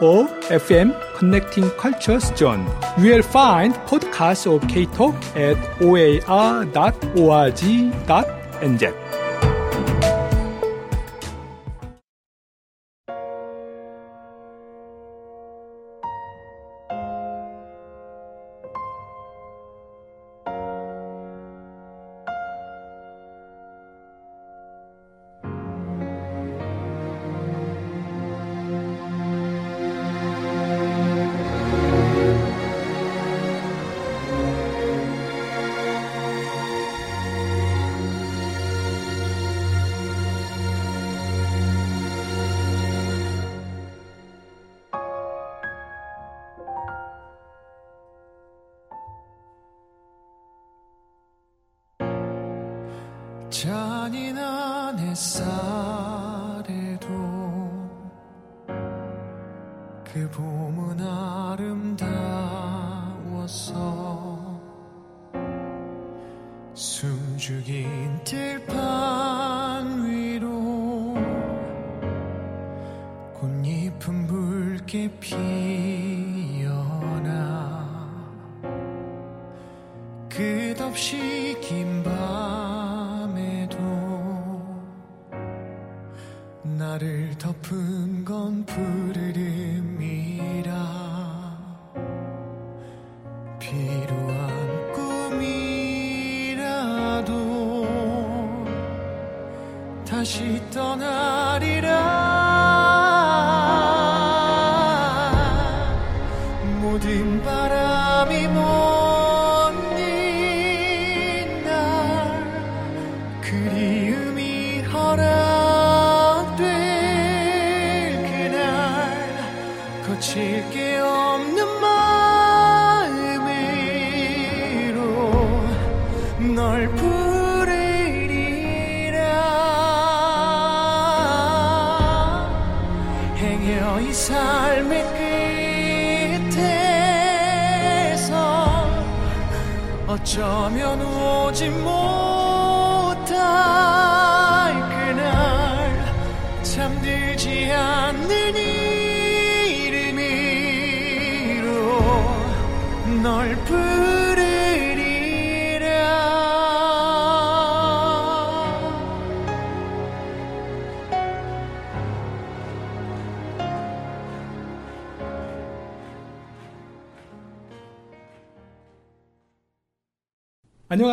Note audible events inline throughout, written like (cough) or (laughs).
OFM Connecting Cultures Zone. You will find podcasts of K-Talk at oar.org.nz. 잔인한 햇살에도 그 봄은 아름다웠어 숨죽인 들판 위로 꽃잎은 붉게 피어나 끝없이 긴밤 나를 덮은 건 푸르름이라. 필요한 꿈이라도 다시 떠나 어쩌면 오지 못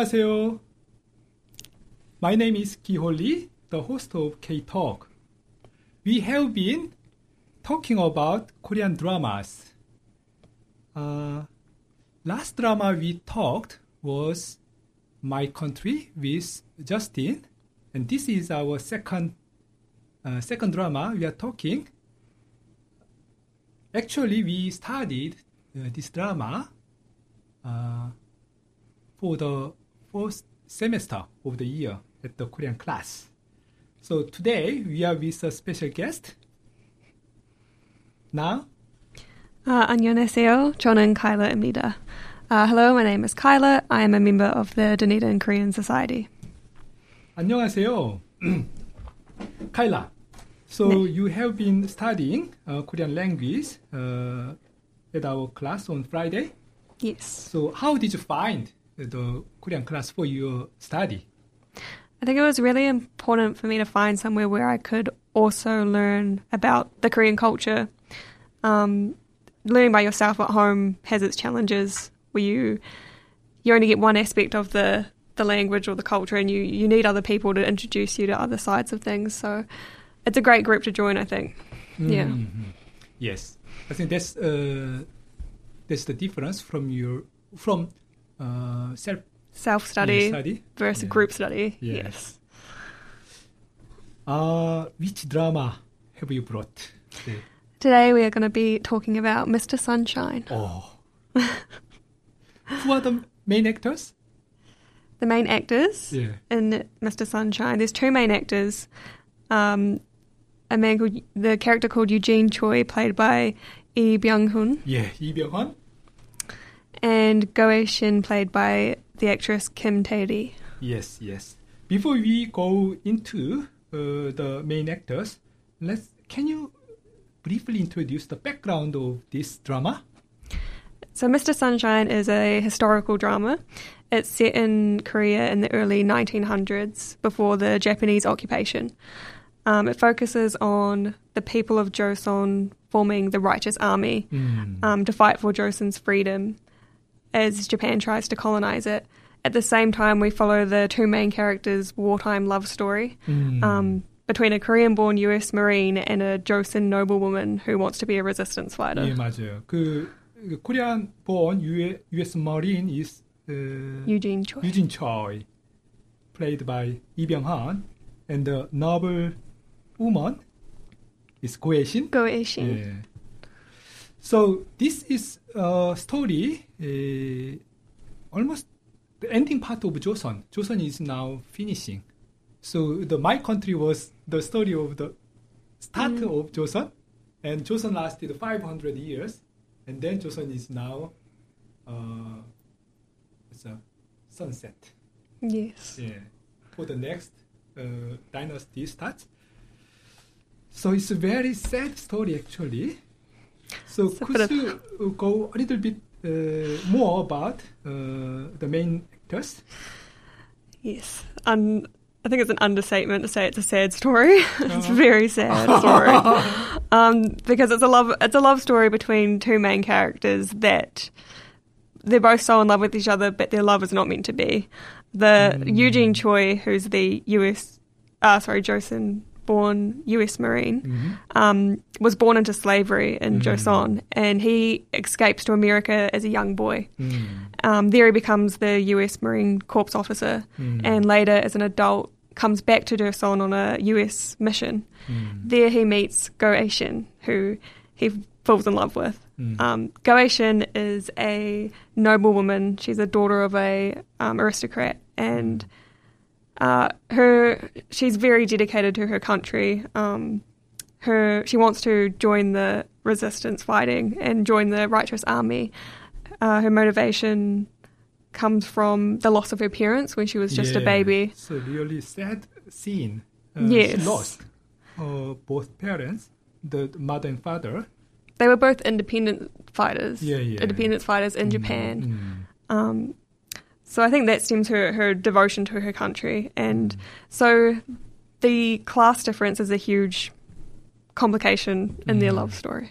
안녕하세요. My name is Kiho Lee, the host of K-Talk. We have been talking about Korean dramas. Uh, last drama we talked was My Country with Justin, and this is our second uh, second drama we are talking. Actually, we studied uh, this drama uh, for the first semester of the year at the Korean class. So today we are with a special guest. Now, Uh, 안녕하세요. 저는 Kyla입니다. Uh, hello, my name is Kyla. I am a member of the Dunedin Korean Society. 안녕하세요. (clears throat) Kyla. So you have been studying uh, Korean language uh, at our class on Friday. Yes. So how did you find the Korean class for your study? I think it was really important for me to find somewhere where I could also learn about the Korean culture. Um, learning by yourself at home has its challenges where you you only get one aspect of the the language or the culture and you, you need other people to introduce you to other sides of things. So it's a great group to join, I think. Yeah. Mhm. Yes, I think that's uh, that's the difference from your from uh, self self study, versus yeah. group study. Yes. yes. Uh, which drama have you brought today? Today we are going to be talking about Mr. Sunshine. Oh. Who are the main actors? The main actors yeah. in Mr. Sunshine. There's two main actors. Um, a man called the character called Eugene Choi, played by Lee Byung Hun. Yeah, Lee Byung Hun. And Go Ae-shin, played by the actress Kim Tae-ri. Yes, yes. Before we go into uh, the main actors, let's can you briefly introduce the background of this drama? So, Mr. Sunshine is a historical drama. It's set in Korea in the early 1900s, before the Japanese occupation. Um, it focuses on the people of Joseon forming the Righteous Army um, to fight for Joseon's freedom as Japan tries to colonize it. At the same time, we follow the two main characters' wartime love story mm. um, between a Korean born US Marine and a Joseon noblewoman who wants to be a resistance fighter. 예, 맞아요. 그, 그 코리안 born US Marine is Eugene Choi. Played by Lee Byung-hun, and the noble woman is Go Ae-shin. Yeah. So this is a story, uh, almost the ending part of Joseon. Joseon is now finishing. So the my country was the story of the start of Joseon, and Joseon lasted 500 years, and then Joseon is now uh, it's a sunset. Yes. Yeah, for the next uh, dynasty starts. So it's a very sad story actually. So a could of- you uh, go a little bit uh, more about uh, the main actors? Yes. Um, I think it's an understatement to say it's a sad story. (laughs) it's a very sad (laughs) story. um, because it's a love it's a love story between two main characters that they're both so in love with each other, but their love is not meant to be. The Eugene Choi, who's the US uh, sorry, Joseon born US Marine, um, was born into slavery in Joseon and he escapes to America as a young boy. Um, there he becomes the US Marine Corps officer, and later, as an adult, comes back to Joseon on a US mission. There he meets Go Ae who he falls in love with. Um, Go Ae is a noblewoman. She's a daughter of a um, aristocrat, and uh, her she's very dedicated to her country. Um, her she wants to join the resistance fighting and join the righteous army. Uh, her motivation comes from the loss of her parents when she was just a baby. It's a really sad scene. Uh, Yes. She lost uh, both parents, the mother and father. They were both independent fighters, Yeah, yeah. independence fighters in Mm, Japan. mm. Um, so I think that stems her her devotion to her country, Mm. and so the class difference is a huge complication in their Mm. love story.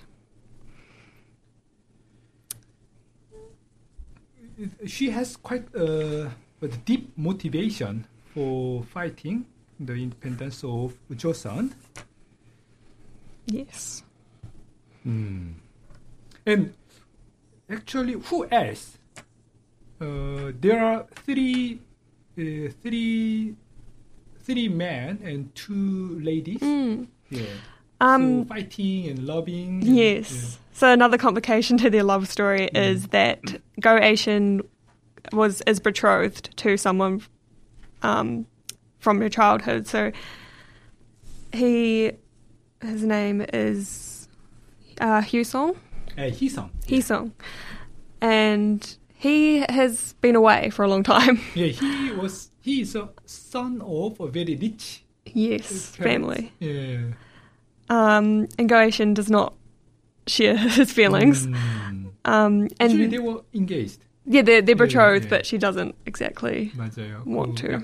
she has quite uh, a deep motivation for fighting the independence of Joseon. Yes. And actually, who else? Uh, there are three, uh, three, three men and two ladies. Mm. Yeah. Um, so fighting and loving. and- Yes. So another complication (laughs) to their love story Mm. is that Go Ae-shin was is betrothed to someone um, from her childhood. So he, his name is uh, Hyusong. yeah. Uh, Hisong. Hyusong, and he has been away for a long time. (laughs) yeah, he was. He is a son of a very rich. Yes, family. Yeah. Um, and Go Ae-shin does not share (laughs) his feelings. Mm. Um, and Actually, they were engaged. Yeah, they're, they're betrothed, yeah, yeah. but she doesn't exactly 맞아요. want to.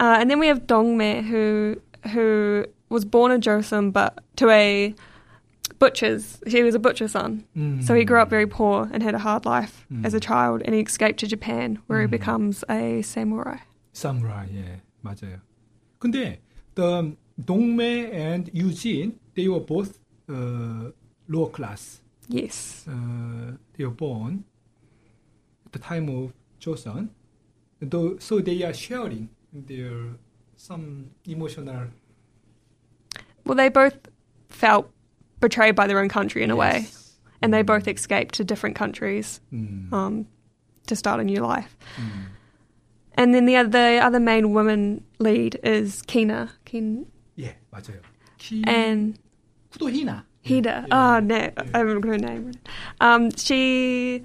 Uh, and then we have Dongme, who who was born in Joseon, but to a butcher's. He was a butcher's son, 음. so he grew up very poor and had a hard life Mm. as a child. And he escaped to Japan, where he Mm. becomes a samurai. 사무라이, 예, 맞아요. 근데 the 동매 and Eugene, they were both uh, lower class. Yes. Uh, they were born at the time of Joseon, Though, so they are sharing their some emotional. Well, they both felt betrayed by their own country in yes. a way. And they both escaped to different countries mm. um, to start a new life. Mm. And then the other, the other main woman lead is Kina. Kin. Yeah, 맞아요. Ki... And Kudo Hina. Hida. Yeah. Oh no, yeah. I haven't got her name. Um, she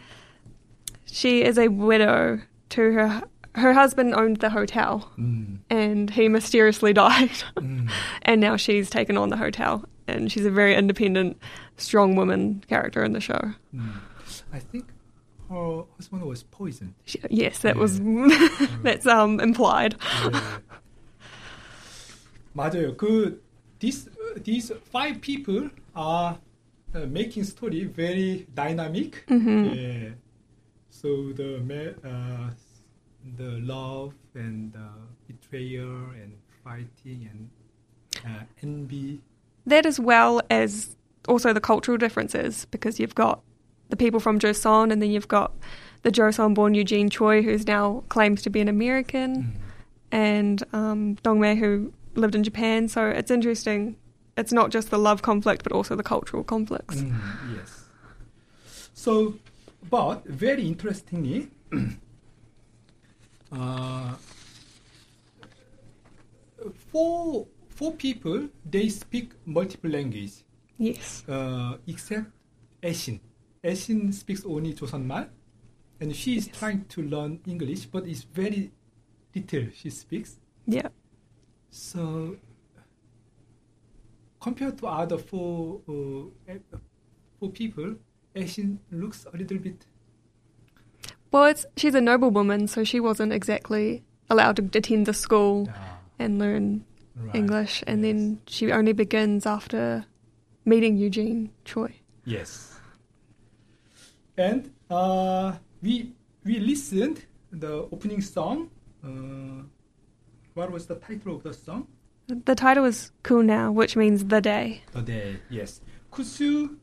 she is a widow to her her husband owned the hotel mm. and he mysteriously (laughs) died mm. and now she's taken on the hotel and she's a very independent, strong woman character in the show. 음. I think her husband was poisoned. She, yes, that was Yeah. (laughs) that's um implied. 예. 맞아요. 그 these these five people are uh, making story very dynamic. hmm 예. So the ma- uh, the love and uh, betrayal and fighting and uh, envy. that as well as also the cultural differences, because you've got the people from Joseon, and then you've got the Joseon-born Eugene Choi, who's now claims to be an American, and um, Dongmei, who lived in Japan. So it's interesting. It's not just the love conflict, but also the cultural conflicts. Mm, yes. So, but very interestingly, (clears throat) uh, four four people they speak multiple languages. Yes. uh, except Ashin. Ashin speaks only Joseonmal, and she is Yes. trying to learn English, but it's very little she speaks. Yeah. So, compared to other four uh, eh, four people, Ashin looks a little bit. Well, it's she's a noble woman, so she wasn't exactly allowed to attend the school Ah, and learn right. English, and Yes. then she only begins after meeting Eugene Choi. yes, and uh, we we listened the opening song. Uh, what was the title of the song? The title is Cool Now, which means the day. The day. Yes. Could you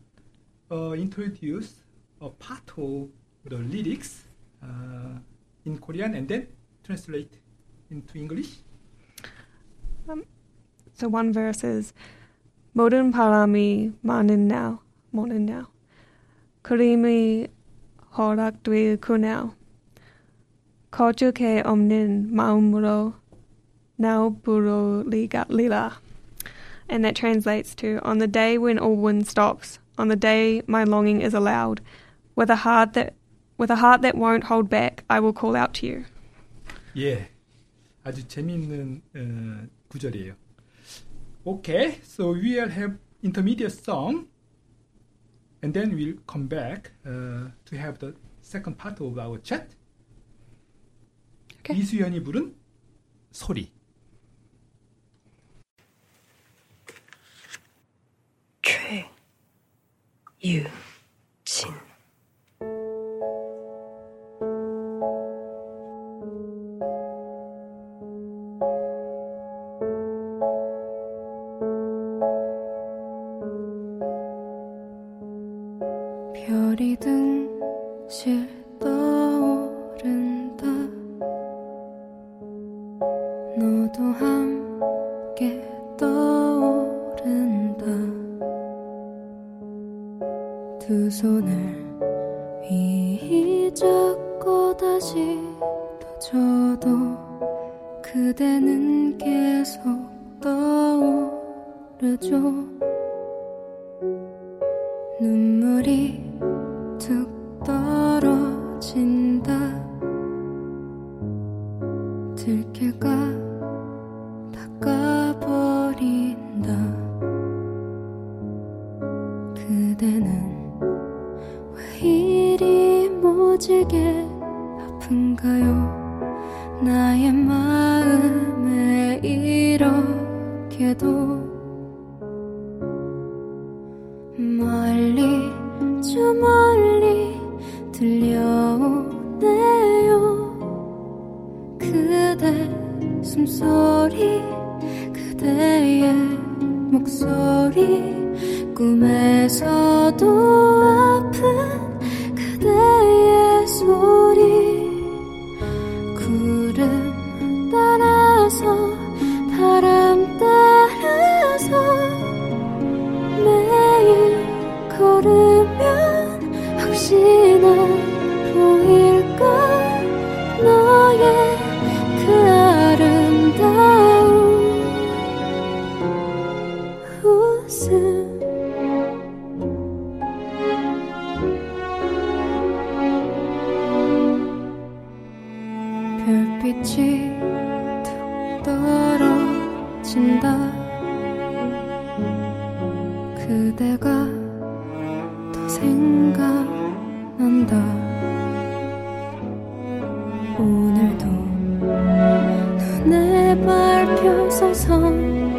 uh, introduce a part of the lyrics uh, in Korean and then translate into English? So one verse is 모든 바람이 많은 now, 많은 now. 그림이 허락될 그날. 거죽해 없는 마음으로 now 부르리가 리라. And that translates to on the day when all wind stops, on the day my longing is allowed, with a heart that with a heart that won't hold back, I will call out to you. 예, 아주 재미있는 어, 구절이에요. Okay, so we'll have intermediate song, and then we'll come back uh, to have the second part of our chat. Okay. 이수연이 부른 소리. 최유 눈물이 툭 떨어진다 匆匆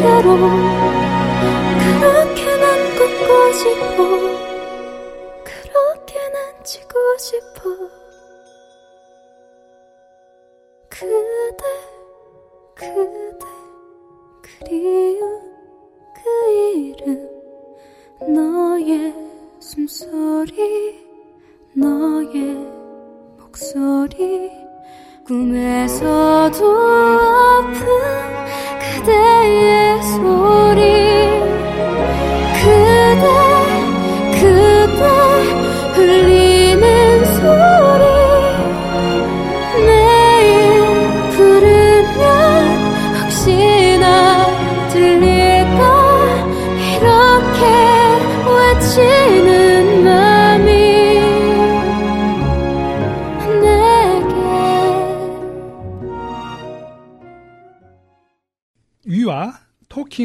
채로 그렇게 난 걷고 싶어. 그렇게 난 지고 싶어. 그대 그대 그리운 그 이름. 너의 숨소리 너의 목소리. 꿈에서도 아픈 그대의 소리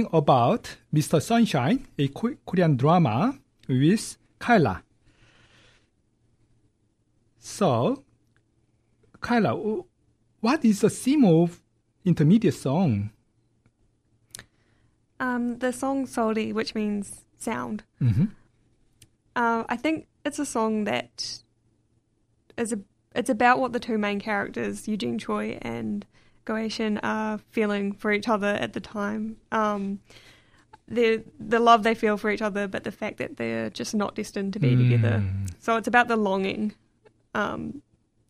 talking about Mr. Sunshine, a Ko- Korean drama with Kyla. So, Kyla, what is the theme of intermediate song? Um, the song Soli, which means sound. Mhm. Uh, I think it's a song that is a, it's about what the two main characters, Eugene Choi and Go Ae-shin are uh, feeling for each other at the time. Um, the the love they feel for each other, but the fact that they're just not destined to be mm. together. So it's about the longing, um,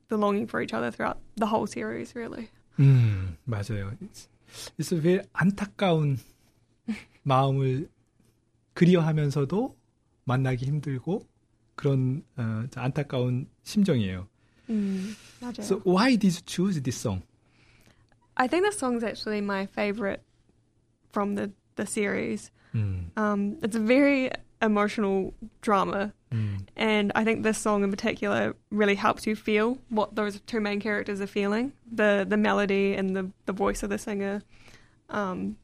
the longing for each other throughout the whole series, really. 음, 맞아요. It's, it's a very 안타까운 (laughs) 마음을 그리워하면서도 만나기 힘들고 그런 어, 안타까운 심정이에요. 음, 맞아요. So why did you choose this song? I think the song's actually my favorite from the the series. 음, Um, it's a very emotional drama, 음, and I think this song in particular really helps you feel what those two main characters are feeling. The the melody and the the voice of the singer. Um,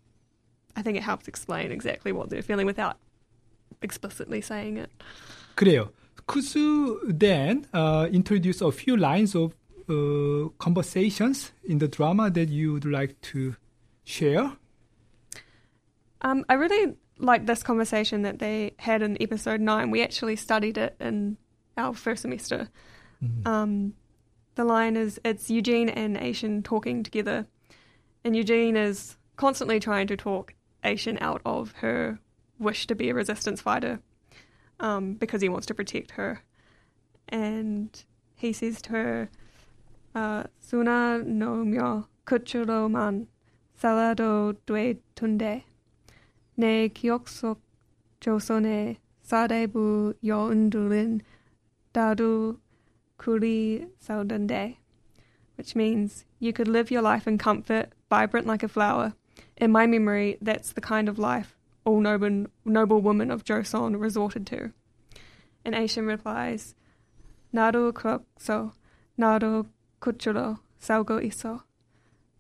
I think it helps explain exactly what they're feeling without explicitly saying it. 그래요. Could you then uh, introduce a few lines of uh, conversations in the drama that you would like to share? Um, I really like this conversation that they had in episode nine. We actually studied it in our first semester. Um, the line is it's Eugene and Aishin talking together, and Eugene is constantly trying to talk Aishin out of her wish to be a resistance fighter um, because he wants to protect her. And he says to her, Suna no kuchuro man salado due tunde. Ne kyokusok josone sadebu yo undulin dadu kuri saudande. Which means you could live your life in comfort, vibrant like a flower. In my memory, that's the kind of life all noble, noble women of Joseon resorted to. And Ae-shin replies, Naru krokso, naru 그처로 살고 있어.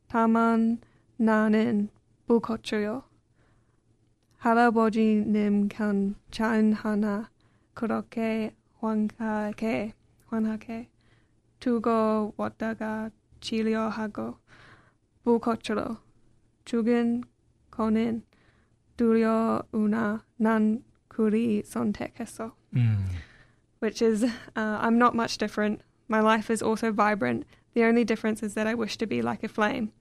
다만 나는 무거쳐요. 할아버지님 간 차인 하나 그렇게 환하게 환하게 두고 왔다가 치료하고 무거쳐로 죽은 거는 두려우나 난 그리 선택했어. 음. which is uh, I'm not much different. My life is also vibrant. The only difference is that I wish to be like a flame.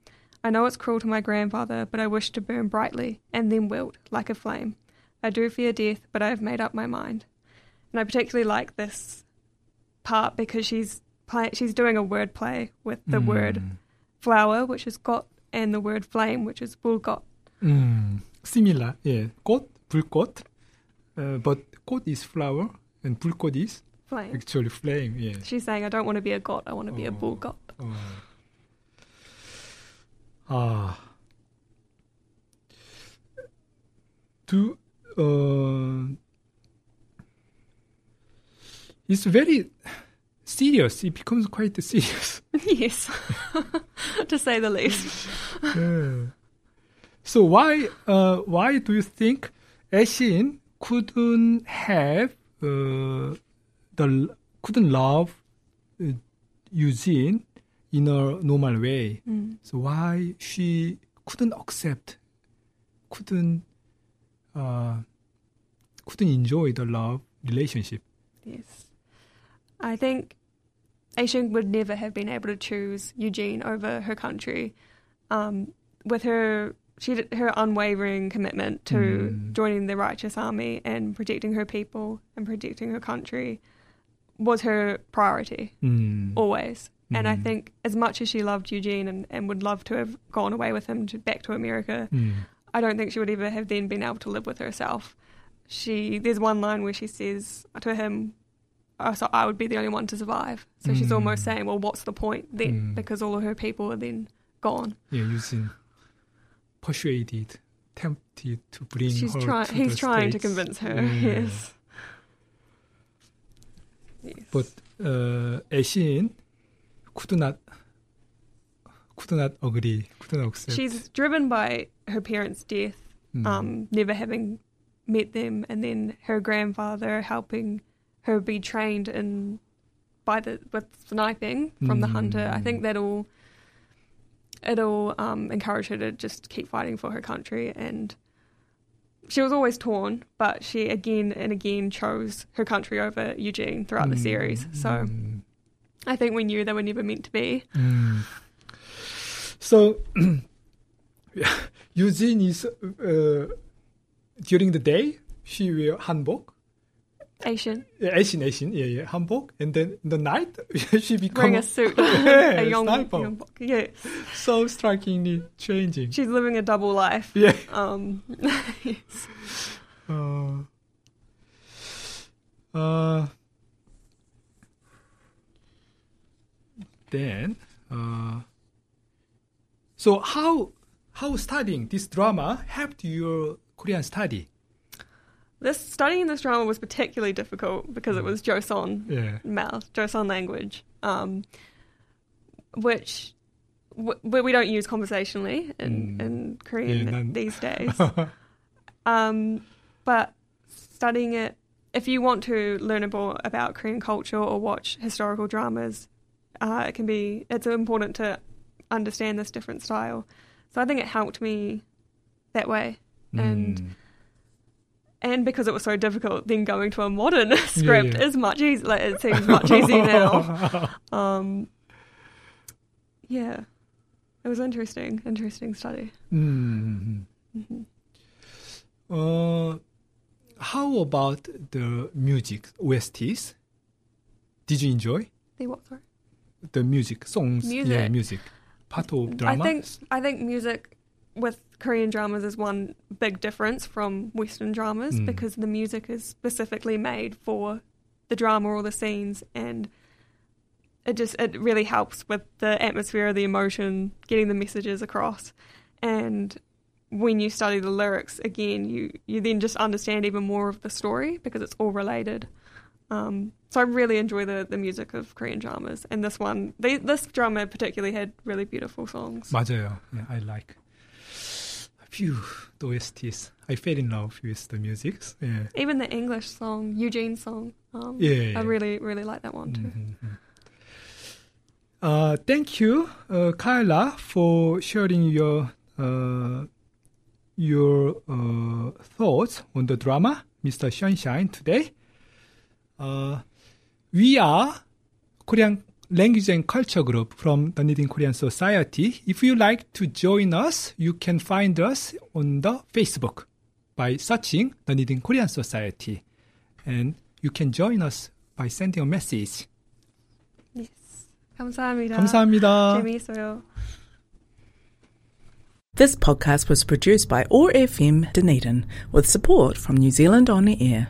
I know it's cruel to my grandfather, but I wish to burn brightly and then wilt like a flame. I do fear death, but I have made up my mind. And I particularly like this part because she's play- she's doing a word play with the mm. word hmm. flower, which is got, and the word flame, which is bulgot. Mm. Similar, yeah. Got, bulgot, uh, but got is flower and bulgot is flame. Actually, flame. Yeah. She's saying, "I don't want to be a god. I want to be a oh, bull god." Oh. Ah. To uh, it's very serious. It becomes quite serious. (laughs) yes, (laughs) to say the least. (laughs) yeah. So why uh, why do you think Ashin couldn't have uh, the couldn't love uh, Eugene in a normal way? Mm. So why she couldn't accept, couldn't uh, couldn't enjoy the love relationship? Yes. I think Aisha would never have been able to choose Eugene over her country. Um, with her, she her unwavering commitment to Mm. joining the righteous army and protecting her people and protecting her country was her priority 음. always. And I Mm. think as much as she loved Eugene and, and would love to have gone away with him to, back to America, 음. I don't think she would ever have then been able to live with herself. She there's one line where she says to him, oh, "So I would be the only one to survive." So she's Mm. almost saying, "Well, what's the point then?" Mm. Because all of her people are then gone. Yeah, using persuaded, tempted to bring she's her trying. to He's trying to convince her. Yeah. (laughs) Yes. Yes. But uh, Ashin could not could not agree, could not accept. she's driven by her parents' death, 음. um, never having met them, and then her grandfather helping her be trained in by the with sniping from the hunter. I think Mm. that'll it'll um, encourage her to just keep fighting for her country. And she was always torn, but she again and again chose her country over Eugene throughout the series. So 음. I think we knew they were never meant to be. 음. So (coughs) Eugene is uh, during the day she wear hanbok. Asian, Yeah, Asian, Ashin, yeah, yeah, hanbok, and then in the night (laughs) she becomes... wearing a suit, (laughs) Yeah, a young, young yeah. so strikingly changing. She's living a double life. Yeah. Um, (laughs) Uh, uh, then, uh, so how how studying this drama helped your Korean study? This studying this drama was particularly difficult because it was Joseon Yeah. mouth, Joseon language, um, which w- we don't use conversationally in, Mm. in Korean Yeah, these days. (laughs) um, but studying it, if you want to learn more about Korean culture or watch historical dramas, uh, it can be it's important to understand this different style. So I think it helped me that way. And Mm. And because it was so difficult, then going to a modern (laughs) script yeah. is much easier. Like it seems much easier now. (laughs) Um, yeah, it was interesting, interesting study. Mm. hmm Uh, how about the music OSTs? Did you enjoy The what? Sorry. the music songs? Yeah, Music. music. Part of drama. I think I think music with Korean dramas is one big difference from Western dramas Mm. because the music is specifically made for the drama or the scenes, and it just it really helps with the atmosphere, the emotion, getting the messages across, and when you study the lyrics again, you you then just understand even more of the story because it's all related. Um, so I really enjoy the, the music of Korean dramas, and this one, they, this drama particularly had really beautiful songs. 맞아요. Yeah, I like. phew, the OSTs. I fell in love with the music. Yeah. Even the English song, Eugene song. Um, Yeah. I really, really like that one too. Mm-hmm. Uh, thank you, uh, Kyla, for sharing your uh, your uh, thoughts on the drama, Mr. Sunshine, today. Uh, we are Korean language and culture group from the Dunedin Korean Society. If you like to join us, you can find us on the Facebook by searching the Dunedin Korean Society. And you can join us by sending a message. Yes. 감사합니다. 감사합니다. 재미있어요. This podcast was produced by OAR FM Dunedin with support from New Zealand On Air.